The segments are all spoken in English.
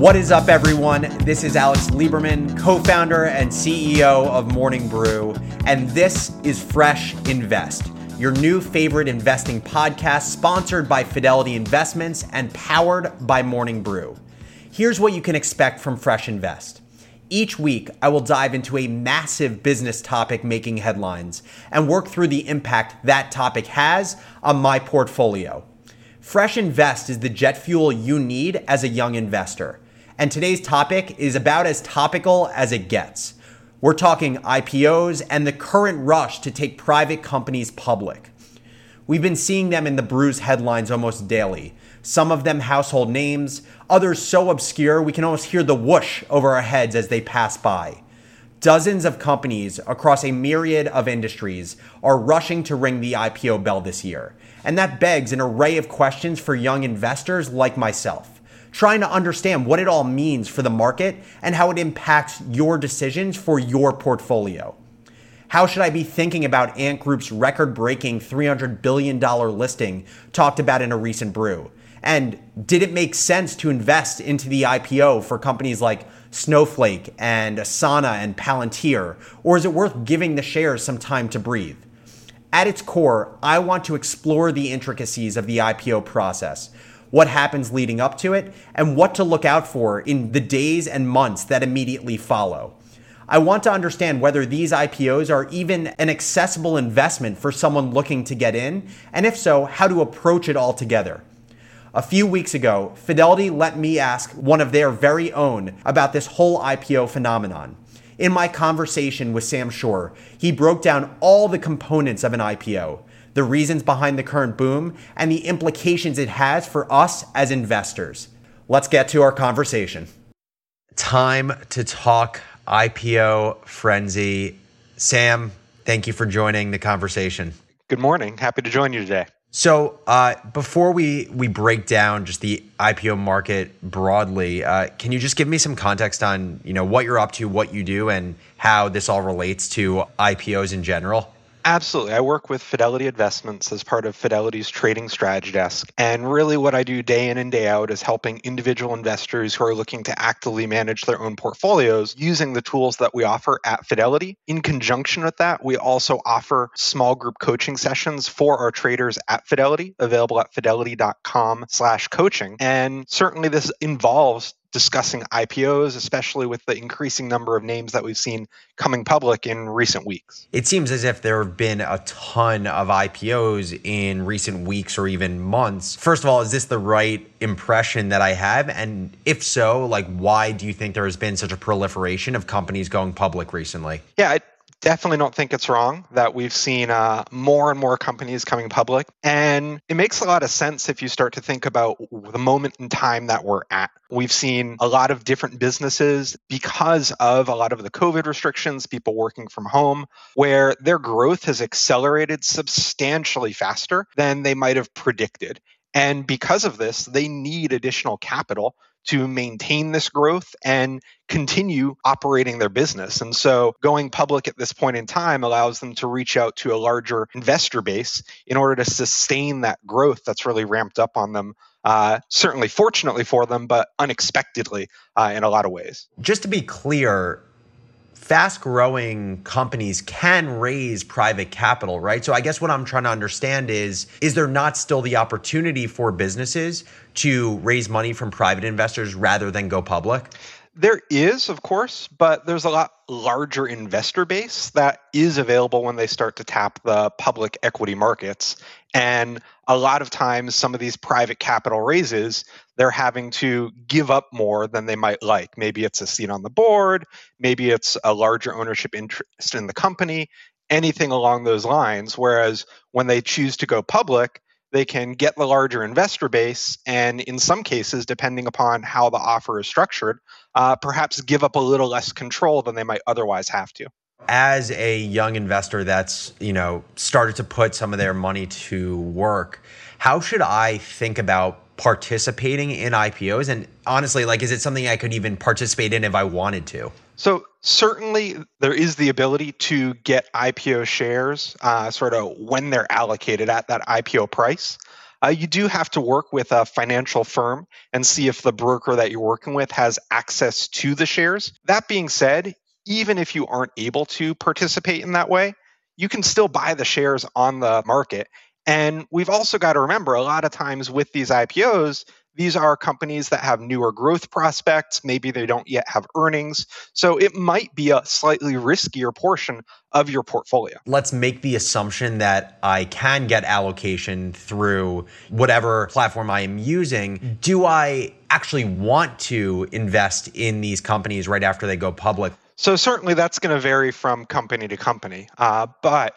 What is up, everyone? This is Alex Lieberman, co founder and CEO of Morning Brew, and this is Fresh Invest, your new favorite investing podcast sponsored by Fidelity Investments and powered by Morning Brew. Here's what you can expect from Fresh Invest. Each week, I will dive into a massive business topic making headlines and work through the impact that topic has on my portfolio. Fresh Invest is the jet fuel you need as a young investor and today's topic is about as topical as it gets. We're talking IPOs and the current rush to take private companies public. We've been seeing them in the Brews headlines almost daily. Some of them household names, others so obscure we can almost hear the whoosh over our heads as they pass by. Dozens of companies across a myriad of industries are rushing to ring the IPO bell this year. And that begs an array of questions for young investors like myself trying to understand what it all means for the market and how it impacts your decisions for your portfolio. How should I be thinking about Ant Group's record breaking $300 billion listing talked about in a recent brew? And did it make sense to invest into the IPO for companies like Snowflake and Asana and Palantir? Or is it worth giving the shares some time to breathe? At its core, I want to explore the intricacies of the IPO process what happens leading up to it, and what to look out for in the days and months that immediately follow. I want to understand whether these IPOs are even an accessible investment for someone looking to get in, and if so, how to approach it altogether. A few weeks ago, Fidelity let me ask one of their very own about this whole IPO phenomenon. In my conversation with Sam Shore, he broke down all the components of an IPO the reasons behind the current boom, and the implications it has for us as investors. Let's get to our conversation. Time to talk IPO frenzy. Sam, thank you for joining the conversation. Good morning. Happy to join you today. So, uh, before we we break down just the IPO market broadly, uh, can you just give me some context on you know what you're up to, what you do, and how this all relates to IPOs in general? Absolutely. I work with Fidelity Investments as part of Fidelity's trading strategy desk. And really, what I do day in and day out is helping individual investors who are looking to actively manage their own portfolios using the tools that we offer at Fidelity. In conjunction with that, we also offer small group coaching sessions for our traders at Fidelity, available at fidelity.com slash coaching. And certainly, this involves discussing IPOs, especially with the increasing number of names that we've seen coming public in recent weeks. It seems as if there have been a ton of IPOs in recent weeks or even months. First of all, is this the right impression that I have? And if so, like why do you think there has been such a proliferation of companies going public recently? Yeah, definitely don't think it's wrong that we've seen uh, more and more companies coming public. And it makes a lot of sense if you start to think about the moment in time that we're at. We've seen a lot of different businesses because of a lot of the COVID restrictions, people working from home, where their growth has accelerated substantially faster than they might have predicted. And because of this, they need additional capital to maintain this growth and continue operating their business. And so going public at this point in time allows them to reach out to a larger investor base in order to sustain that growth that's really ramped up on them. Uh, certainly, fortunately for them, but unexpectedly uh, in a lot of ways. Just to be clear, fast growing companies can raise private capital, right? So I guess what I'm trying to understand is is there not still the opportunity for businesses to raise money from private investors rather than go public? There is, of course, but there's a lot larger investor base that is available when they start to tap the public equity markets. And a lot of times, some of these private capital raises, they're having to give up more than they might like. Maybe it's a seat on the board, maybe it's a larger ownership interest in the company, anything along those lines. Whereas when they choose to go public, they can get the larger investor base and in some cases depending upon how the offer is structured uh, perhaps give up a little less control than they might otherwise have to as a young investor that's you know started to put some of their money to work how should i think about participating in IPOs? And honestly, like, is it something I could even participate in if I wanted to? So certainly there is the ability to get IPO shares uh, sort of when they're allocated at that IPO price. Uh, you do have to work with a financial firm and see if the broker that you're working with has access to the shares. That being said, even if you aren't able to participate in that way, you can still buy the shares on the market. And we've also got to remember a lot of times with these IPOs, these are companies that have newer growth prospects. Maybe they don't yet have earnings. So it might be a slightly riskier portion of your portfolio. Let's make the assumption that I can get allocation through whatever platform I am using. Do I actually want to invest in these companies right after they go public? So certainly that's going to vary from company to company. Uh, but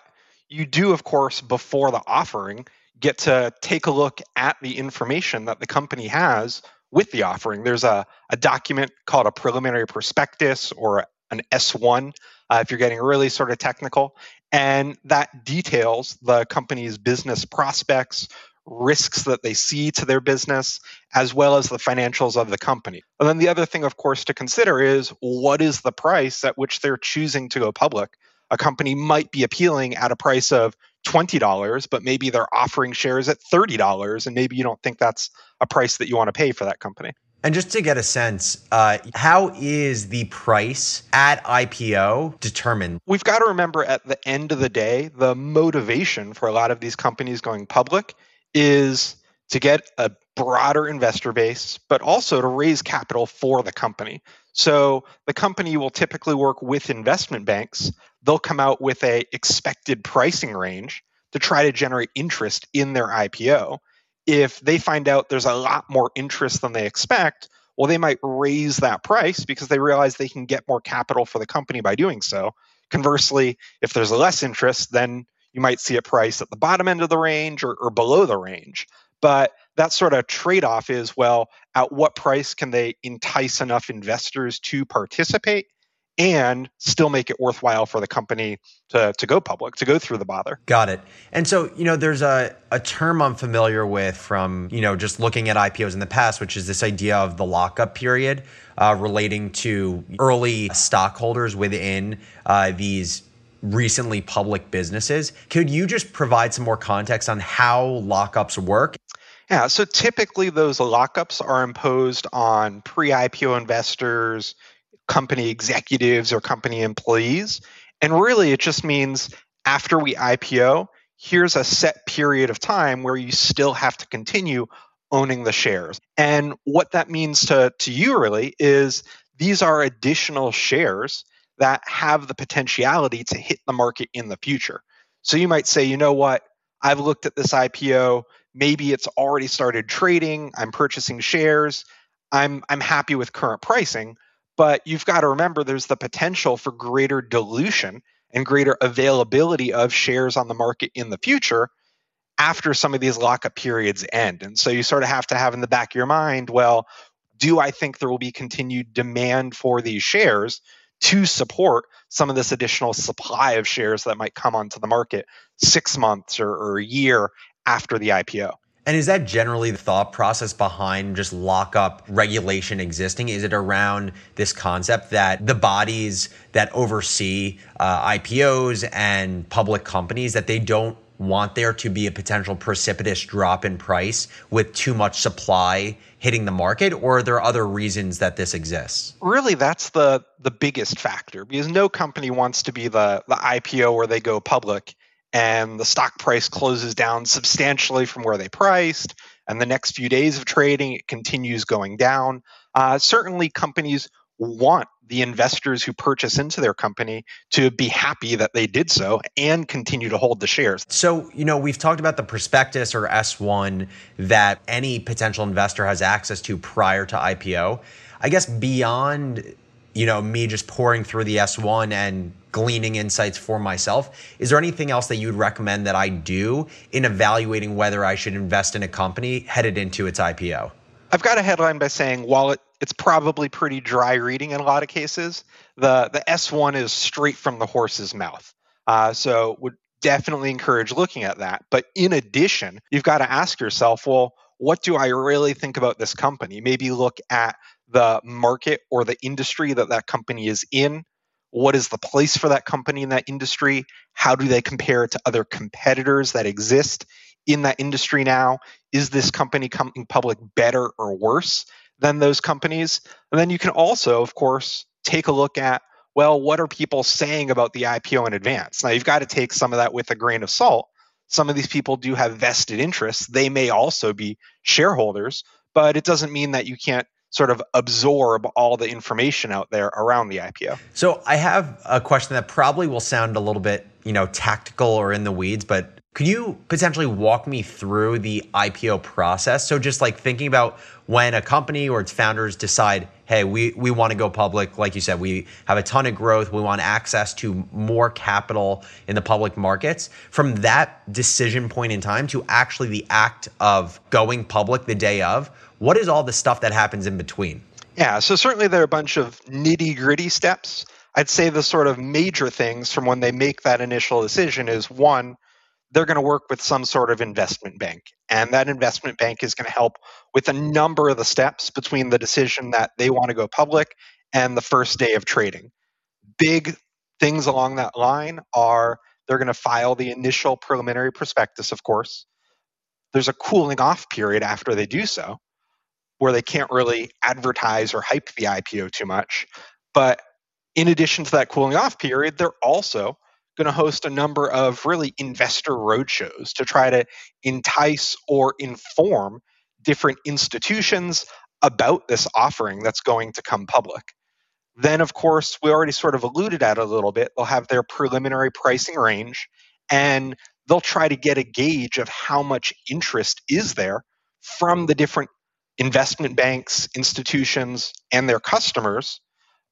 you do, of course, before the offering, get to take a look at the information that the company has with the offering. There's a, a document called a preliminary prospectus or an S1 uh, if you're getting really sort of technical. And that details the company's business prospects, risks that they see to their business, as well as the financials of the company. And then the other thing, of course, to consider is what is the price at which they're choosing to go public? A company might be appealing at a price of $20, but maybe they're offering shares at $30, and maybe you don't think that's a price that you want to pay for that company. And just to get a sense, uh, how is the price at IPO determined? We've got to remember at the end of the day, the motivation for a lot of these companies going public is to get a broader investor base, but also to raise capital for the company. So the company will typically work with investment banks. They'll come out with a expected pricing range to try to generate interest in their IPO. If they find out there's a lot more interest than they expect, well, they might raise that price because they realize they can get more capital for the company by doing so. Conversely, if there's less interest, then you might see a price at the bottom end of the range or, or below the range. But that sort of trade off is well, at what price can they entice enough investors to participate and still make it worthwhile for the company to, to go public, to go through the bother. Got it. And so, you know, there's a, a term I'm familiar with from, you know, just looking at IPOs in the past, which is this idea of the lockup period uh, relating to early stockholders within uh, these recently public businesses. Could you just provide some more context on how lockups work? Yeah, so typically those lockups are imposed on pre IPO investors, company executives, or company employees. And really, it just means after we IPO, here's a set period of time where you still have to continue owning the shares. And what that means to, to you really is these are additional shares that have the potentiality to hit the market in the future. So you might say, you know what? I've looked at this IPO. Maybe it's already started trading. I'm purchasing shares. I'm I'm happy with current pricing, but you've got to remember there's the potential for greater dilution and greater availability of shares on the market in the future after some of these lockup periods end. And so you sort of have to have in the back of your mind, well, do I think there will be continued demand for these shares? to support some of this additional supply of shares that might come onto the market six months or, or a year after the IPO. And is that generally the thought process behind just lockup regulation existing? Is it around this concept that the bodies that oversee uh, IPOs and public companies that they don't want there to be a potential precipitous drop in price with too much supply hitting the market or are there other reasons that this exists really that's the the biggest factor because no company wants to be the the ipo where they go public and the stock price closes down substantially from where they priced and the next few days of trading it continues going down uh, certainly companies want the investors who purchase into their company to be happy that they did so and continue to hold the shares. So, you know, we've talked about the prospectus or S1 that any potential investor has access to prior to IPO. I guess beyond, you know, me just pouring through the S1 and gleaning insights for myself, is there anything else that you'd recommend that I do in evaluating whether I should invest in a company headed into its IPO? I've got a headline by saying while it, it's probably pretty dry reading in a lot of cases, the the S1 is straight from the horse's mouth. Uh, so would definitely encourage looking at that. But in addition, you've got to ask yourself, well, what do I really think about this company? Maybe look at the market or the industry that that company is in. What is the place for that company in that industry? How do they compare to other competitors that exist in that industry now? Is this company coming public better or worse than those companies? And then you can also, of course, take a look at well, what are people saying about the IPO in advance? Now, you've got to take some of that with a grain of salt. Some of these people do have vested interests. They may also be shareholders, but it doesn't mean that you can't sort of absorb all the information out there around the IPO. So I have a question that probably will sound a little bit, you know, tactical or in the weeds, but could you potentially walk me through the IPO process? So just like thinking about when a company or its founders decide, hey, we, we want to go public, like you said, we have a ton of growth, we want access to more capital in the public markets. From that decision point in time to actually the act of going public the day of, what is all the stuff that happens in between? Yeah, so certainly there are a bunch of nitty gritty steps. I'd say the sort of major things from when they make that initial decision is one, they're going to work with some sort of investment bank. And that investment bank is going to help with a number of the steps between the decision that they want to go public and the first day of trading. Big things along that line are they're going to file the initial preliminary prospectus, of course. There's a cooling off period after they do so where they can't really advertise or hype the IPO too much. But in addition to that cooling off period, they're also going to host a number of really investor roadshows to try to entice or inform different institutions about this offering that's going to come public. Then, of course, we already sort of alluded at a little bit. They'll have their preliminary pricing range and they'll try to get a gauge of how much interest is there from the different investment banks, institutions, and their customers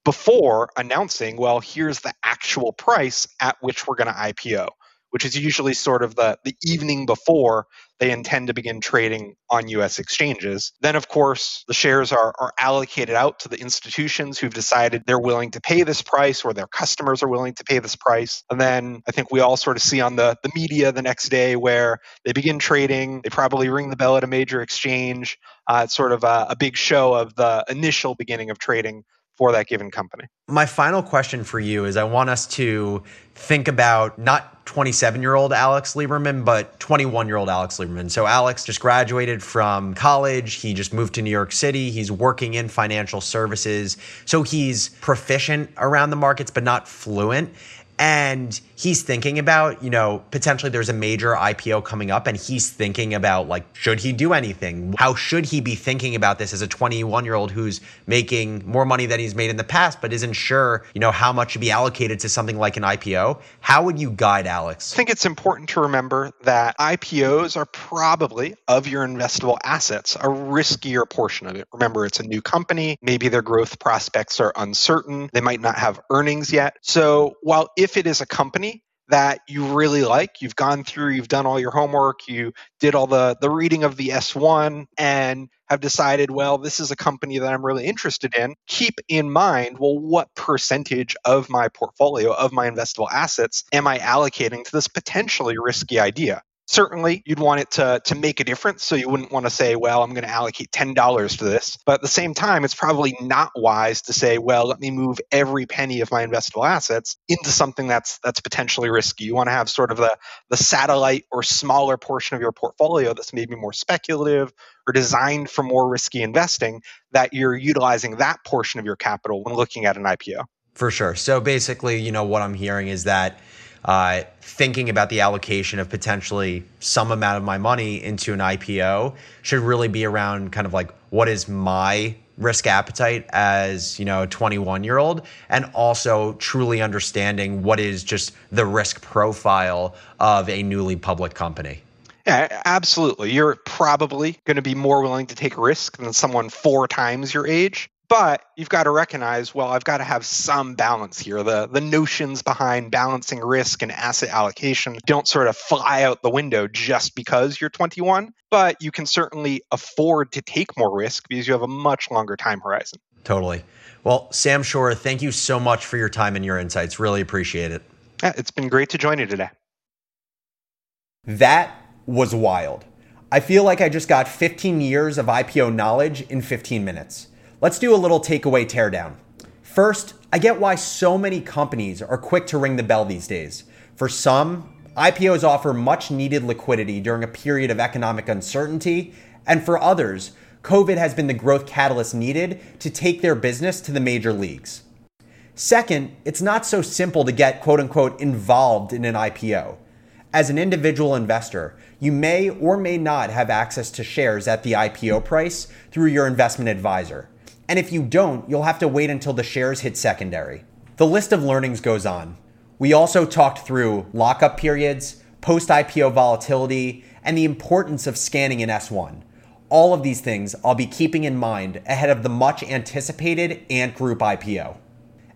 before announcing, well, here's the actual price at which we're going to IPO, which is usually sort of the, the evening before they intend to begin trading on US exchanges. Then, of course, the shares are, are allocated out to the institutions who've decided they're willing to pay this price or their customers are willing to pay this price. And then I think we all sort of see on the, the media the next day where they begin trading, they probably ring the bell at a major exchange. Uh, it's sort of a, a big show of the initial beginning of trading for that given company. My final question for you is I want us to think about not 27 year old Alex Lieberman, but 21 year old Alex Lieberman. So, Alex just graduated from college. He just moved to New York City. He's working in financial services. So, he's proficient around the markets, but not fluent and he's thinking about you know potentially there's a major ipo coming up and he's thinking about like should he do anything? How should he be thinking about this as a 21 year old who's making more money than he's made in the past but isn't sure you know how much should be allocated to something like an ipo how would you guide alex? I think it's important to remember that ipos are probably of your investable assets a riskier portion of it. Remember it's a new company. Maybe their growth prospects are uncertain. They might not have earnings yet. So while if if it is a company that you really like, you've gone through, you've done all your homework, you did all the the reading of the S1 and have decided, well, this is a company that I'm really interested in, keep in mind, well, what percentage of my portfolio of my investable assets am I allocating to this potentially risky idea? Certainly you'd want it to, to make a difference. So you wouldn't want to say, well, I'm going to allocate $10 to this. But at the same time, it's probably not wise to say, well, let me move every penny of my investable assets into something that's that's potentially risky. You want to have sort of the, the satellite or smaller portion of your portfolio that's maybe more speculative or designed for more risky investing that you're utilizing that portion of your capital when looking at an IPO. For sure. So basically, you know, what I'm hearing is that uh, thinking about the allocation of potentially some amount of my money into an IPO should really be around kind of like what is my risk appetite as you know a 21 year old and also truly understanding what is just the risk profile of a newly public company yeah, absolutely. You're probably going to be more willing to take risk than someone four times your age. But you've got to recognize, well, I've got to have some balance here. The the notions behind balancing risk and asset allocation don't sort of fly out the window just because you're 21, but you can certainly afford to take more risk because you have a much longer time horizon. Totally. Well, Sam Shore, thank you so much for your time and your insights. Really appreciate it. Yeah, it's been great to join you today. That was wild. I feel like I just got 15 years of IPO knowledge in 15 minutes. Let's do a little takeaway teardown. First, I get why so many companies are quick to ring the bell these days. For some, IPOs offer much needed liquidity during a period of economic uncertainty, and for others, COVID has been the growth catalyst needed to take their business to the major leagues. Second, it's not so simple to get quote unquote involved in an IPO. As an individual investor, you may or may not have access to shares at the IPO price through your investment advisor. And if you don't, you'll have to wait until the shares hit secondary. The list of learnings goes on. We also talked through lockup periods, post IPO volatility, and the importance of scanning an S1. All of these things I'll be keeping in mind ahead of the much anticipated Ant Group IPO.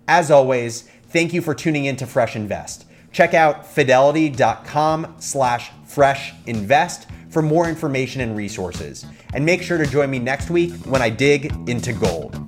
As always, thank you for tuning in to Fresh Invest. Check out fidelity.com slash freshinvest for more information and resources. And make sure to join me next week when I dig into gold.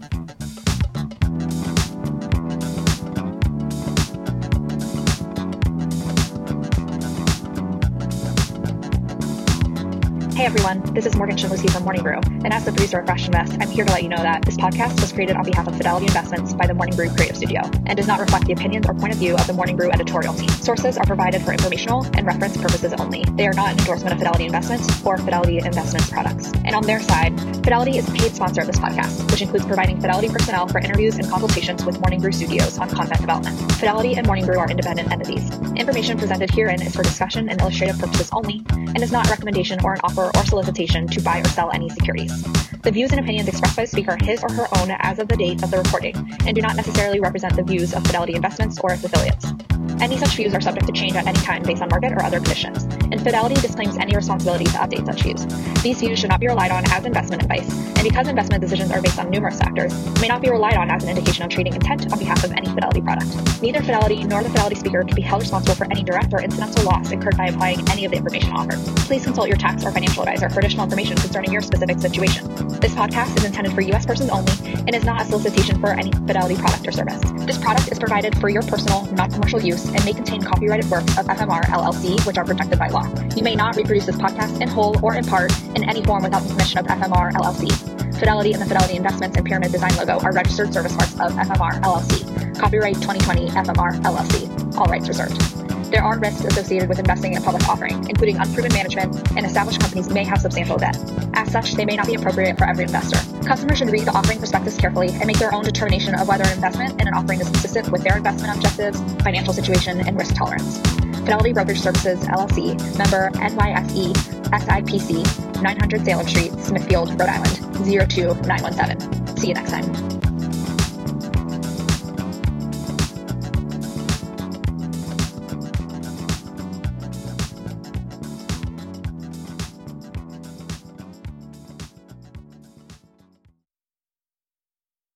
Everyone, this is Morgan Shinlucy from Morning Brew. And as the producer of Fresh Invest, I'm here to let you know that this podcast was created on behalf of Fidelity Investments by the Morning Brew Creative Studio and does not reflect the opinions or point of view of the Morning Brew editorial team. Sources are provided for informational and reference purposes only. They are not an endorsement of Fidelity Investments or Fidelity Investments products. And on their side, Fidelity is a paid sponsor of this podcast, which includes providing Fidelity personnel for interviews and consultations with Morning Brew Studios on content development. Fidelity and Morning Brew are independent entities. Information presented herein is for discussion and illustrative purposes only and is not a recommendation or an offer or solicitation to buy or sell any securities. The views and opinions expressed by the speaker his or her own as of the date of the recording and do not necessarily represent the views of Fidelity Investments or its affiliates. Any such views are subject to change at any time based on market or other conditions, and Fidelity disclaims any responsibility to update such views. These views should not be relied on as investment advice, and because investment decisions are based on numerous factors, may not be relied on as an indication of trading intent on behalf of any Fidelity product. Neither Fidelity nor the Fidelity speaker can be held responsible for any direct or incidental loss incurred by applying any of the information offered. Please consult your tax or financial advisor for additional information concerning your specific situation. This podcast is intended for U.S. persons only and is not a solicitation for any Fidelity product or service. This product is provided for your personal, not commercial use and may contain copyrighted works of FMR LLC, which are protected by law. You may not reproduce this podcast in whole or in part in any form without the permission of FMR LLC. Fidelity and the Fidelity Investments and Pyramid Design logo are registered service marks of FMR LLC. Copyright 2020 FMR LLC. All rights reserved. There are risks associated with investing in a public offering, including unproven management, and established companies may have substantial debt. As such, they may not be appropriate for every investor. Customers should read the offering prospectus carefully and make their own determination of whether an investment in an offering is consistent with their investment objectives, financial situation, and risk tolerance. Fidelity Brokerage Services, LLC, member NYSE, SIPC, 900 Salem Street, Smithfield, Rhode Island, 02917. See you next time.